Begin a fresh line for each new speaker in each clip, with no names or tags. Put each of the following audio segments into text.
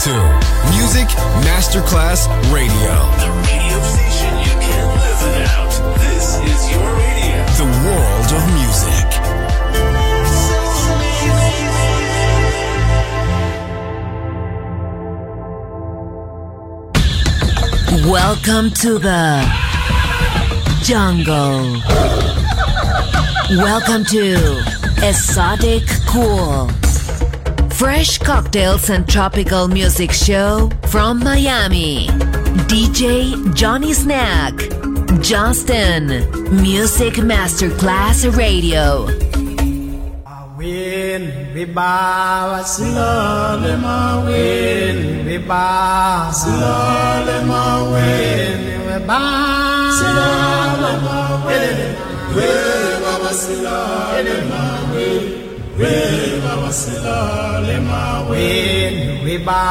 to Music Masterclass Radio.
The radio station you can't live without. This is your radio.
The world of music.
Welcome to the jungle. Welcome to Exotic Cool. Fresh cocktails and tropical music show from Miami. DJ Johnny Snack. Justin. Music Masterclass Radio.
Ma win ma win ma win ma win weba wasilale maweni weba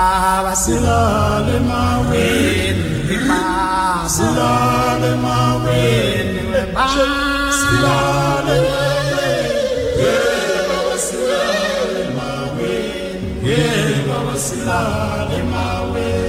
wasilale maweni weba silale
maweni weba weba wasilale maweni weba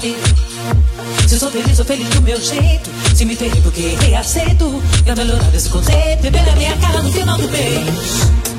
sabe. Se sou feliz, sou feliz do meu jeito. Se me ferir porque reaceito. Eu melhorar esse conceito. Beber na minha cara no final do mês.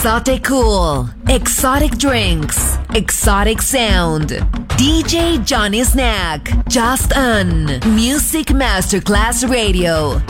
Exotic cool, exotic drinks, exotic sound. DJ Johnny Snack, just on Music Masterclass Radio.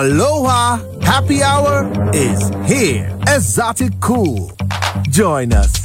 Aloha Happy Hour is here. Esoticool. Join us.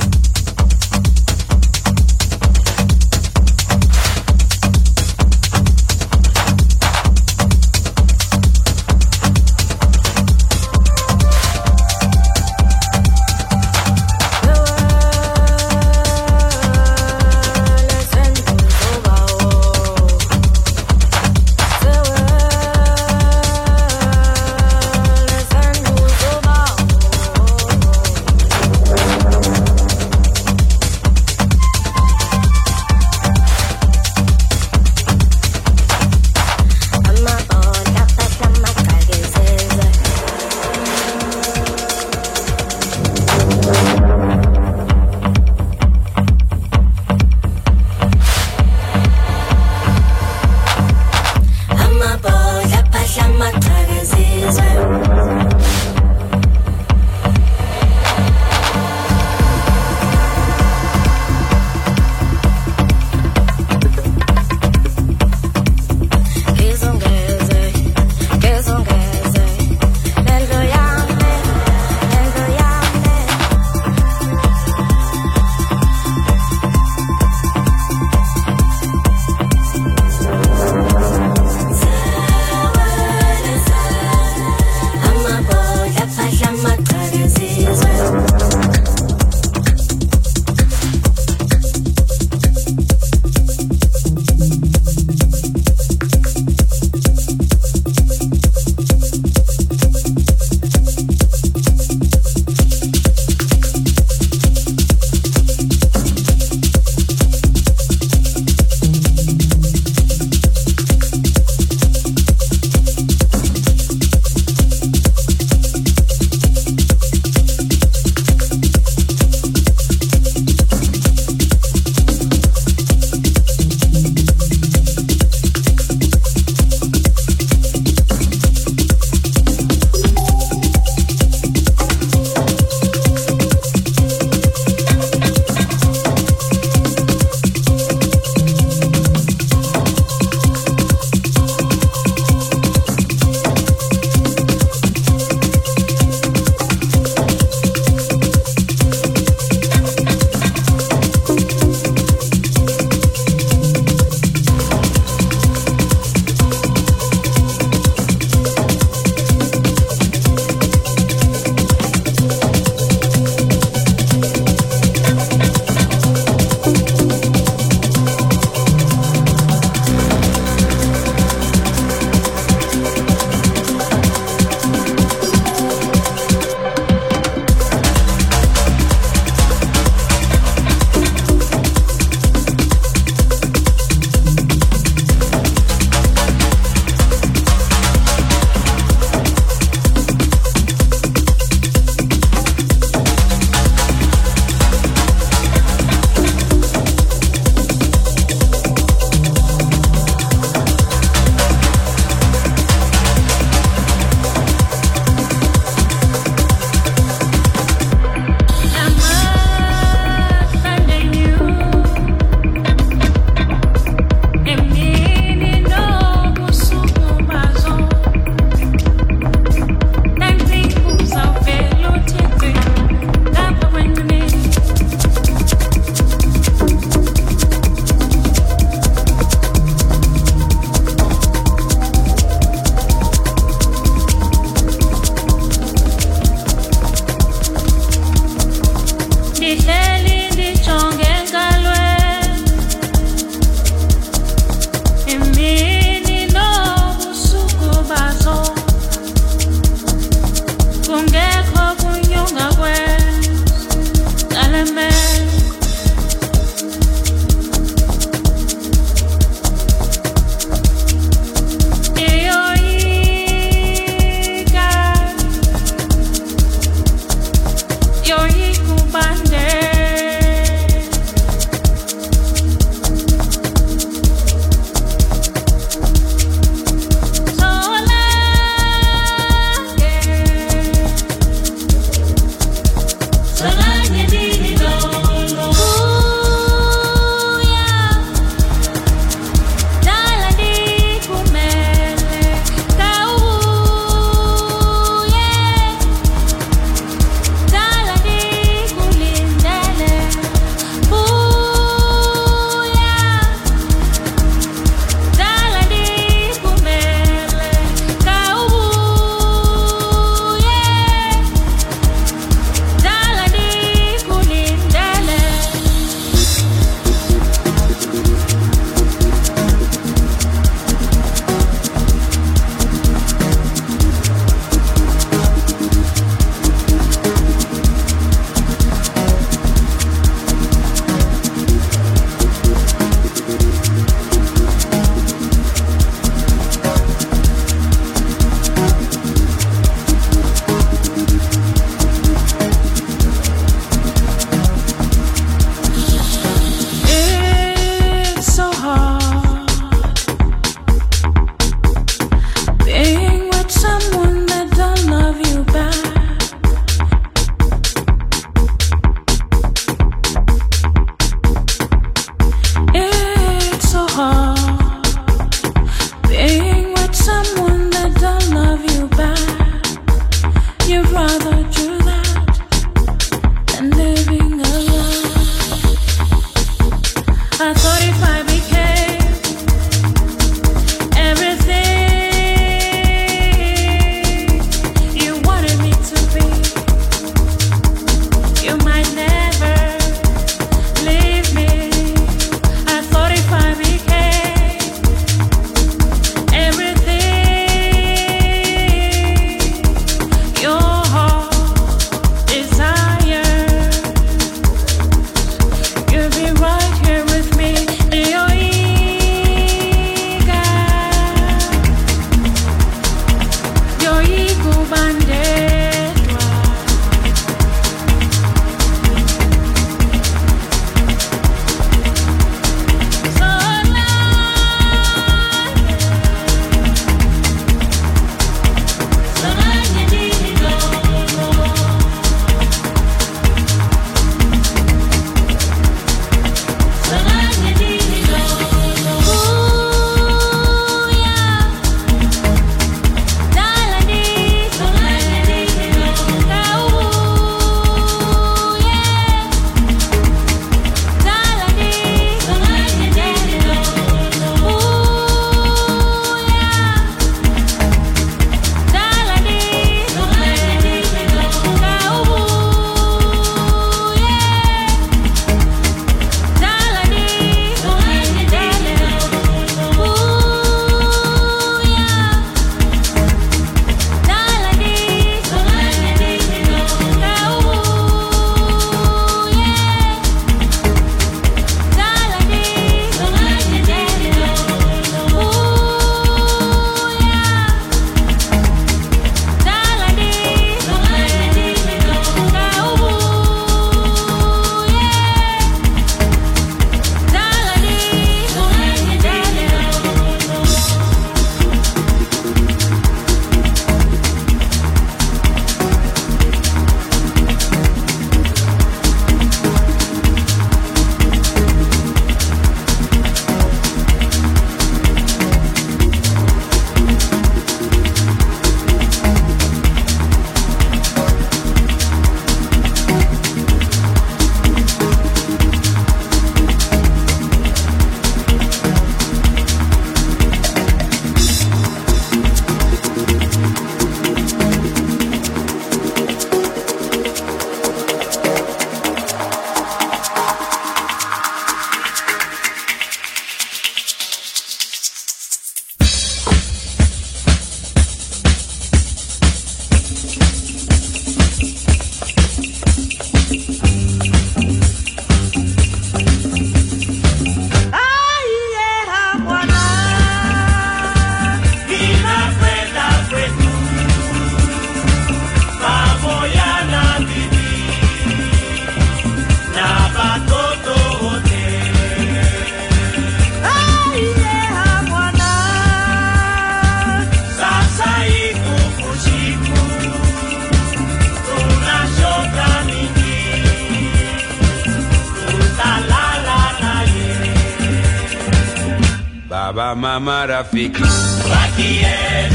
para ficar. Vai que é,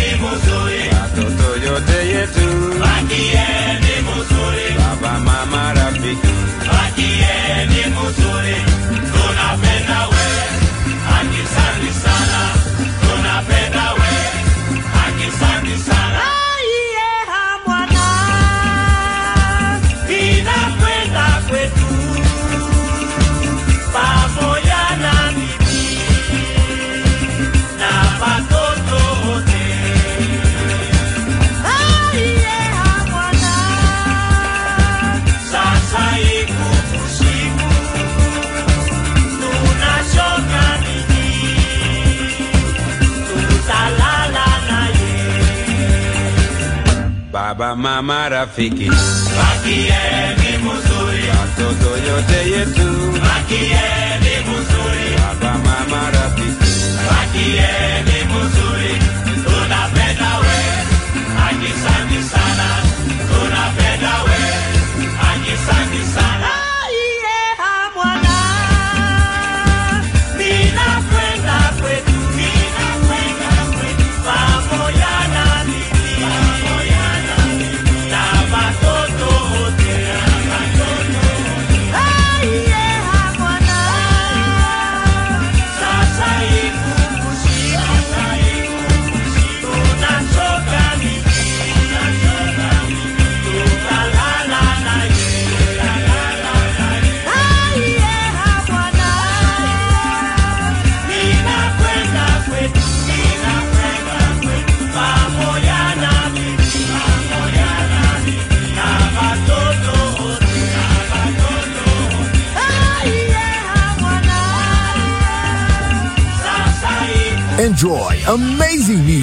mama rafiki, bakie ni mzuri, watoto yote yetu, bakie ni mzuri, baba mama rafiki, bakie
ni mzuri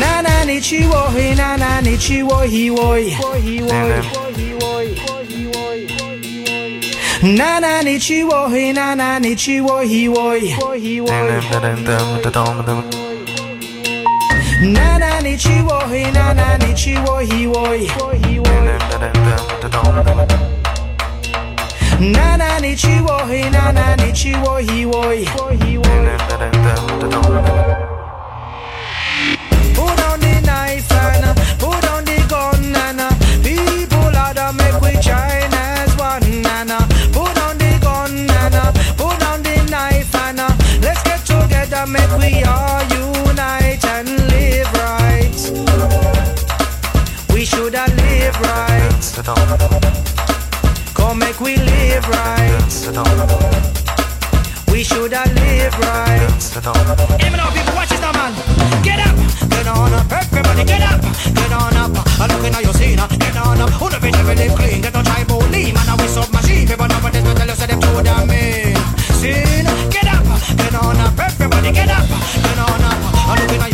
ななにちおいななにち
おいおいななにちおいななにちおいおいななにちおいななにちおいおいななにちおいななにちおいおい it up. Come make we live right. Dance it up. We shoulda live right. Dance it up. Hey, man, people, watch this man. Get up, get on up, everybody, get up, get on up. I'm looking at your scene, uh, get on up. Who the bitch ever live clean? Get no tribal try bully, man. I whistle submachine. People know what this, but tell us that them too damn mean. Scene, get up, get on up, everybody, get up, get on up. I'm looking at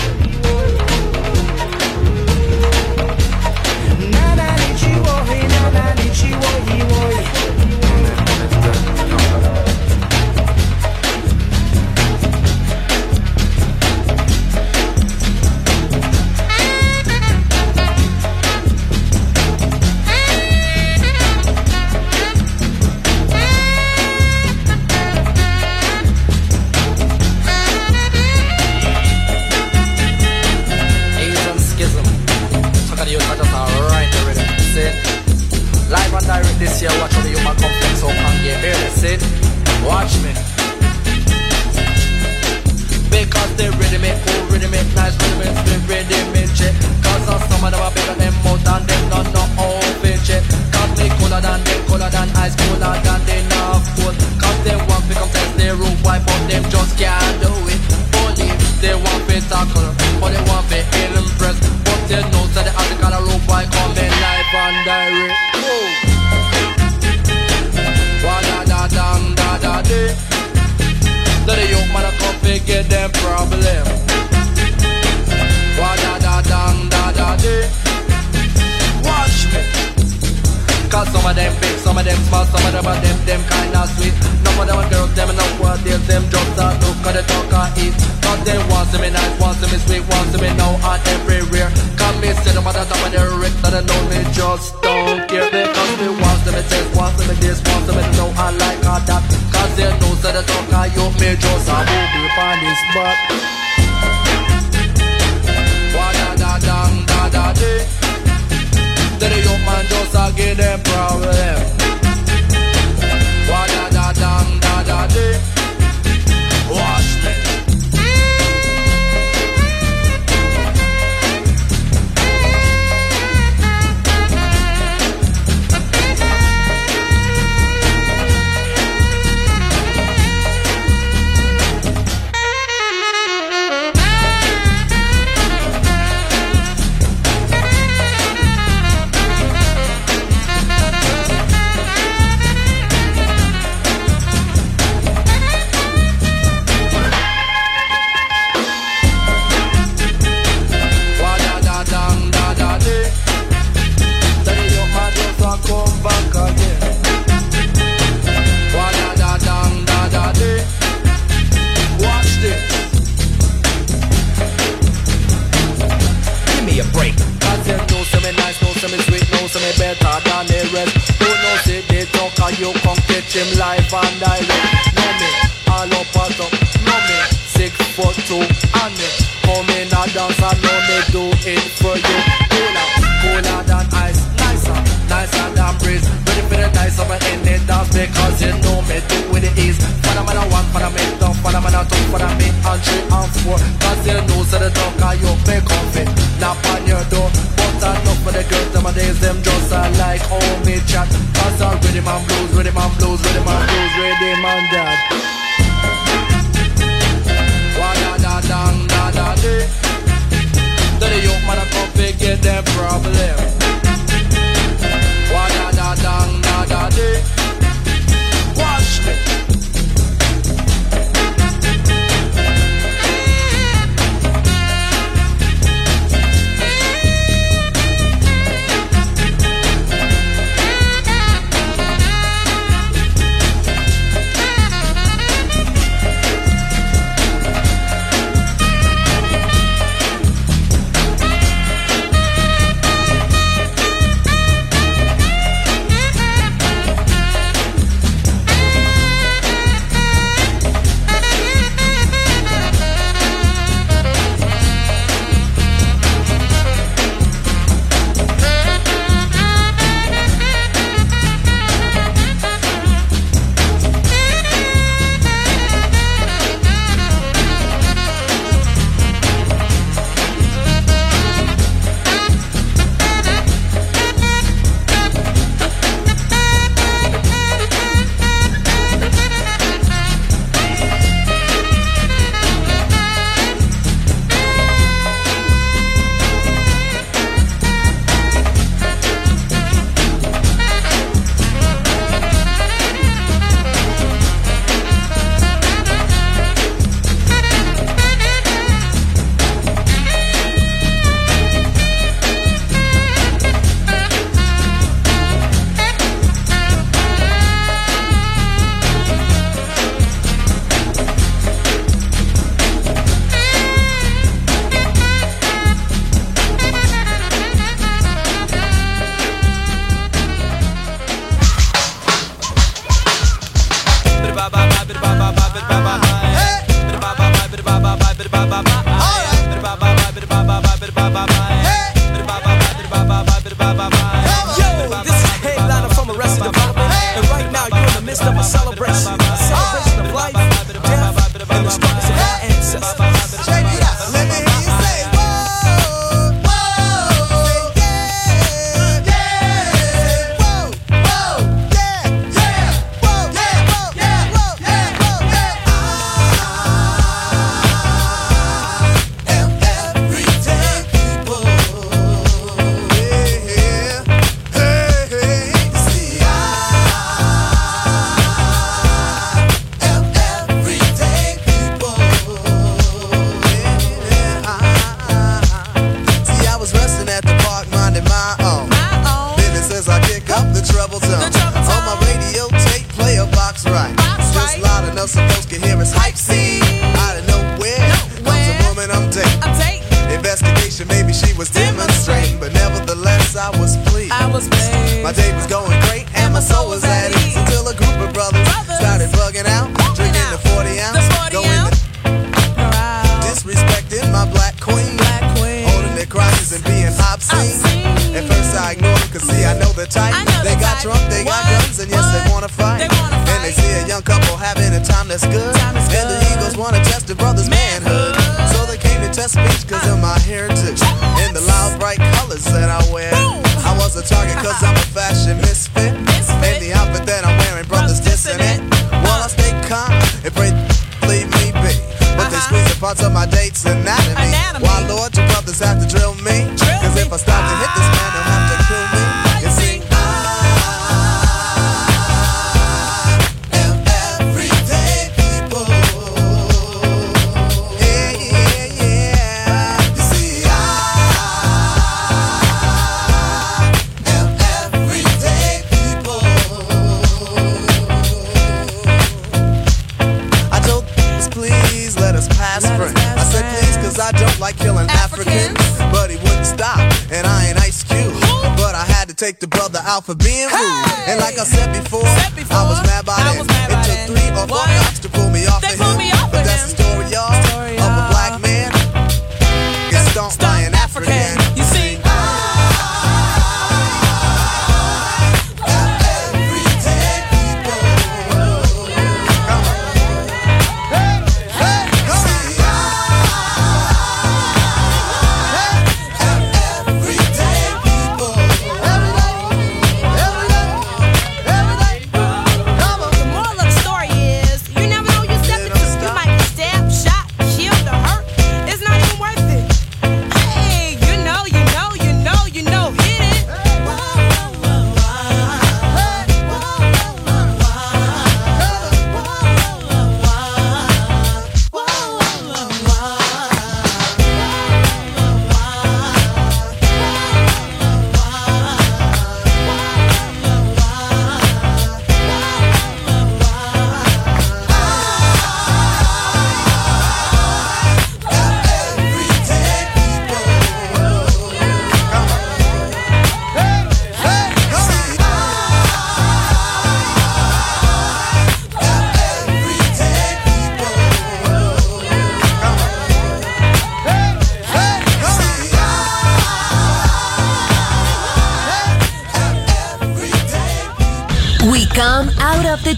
take the brother out for being rude. Hey! And like I said before,
said before. I was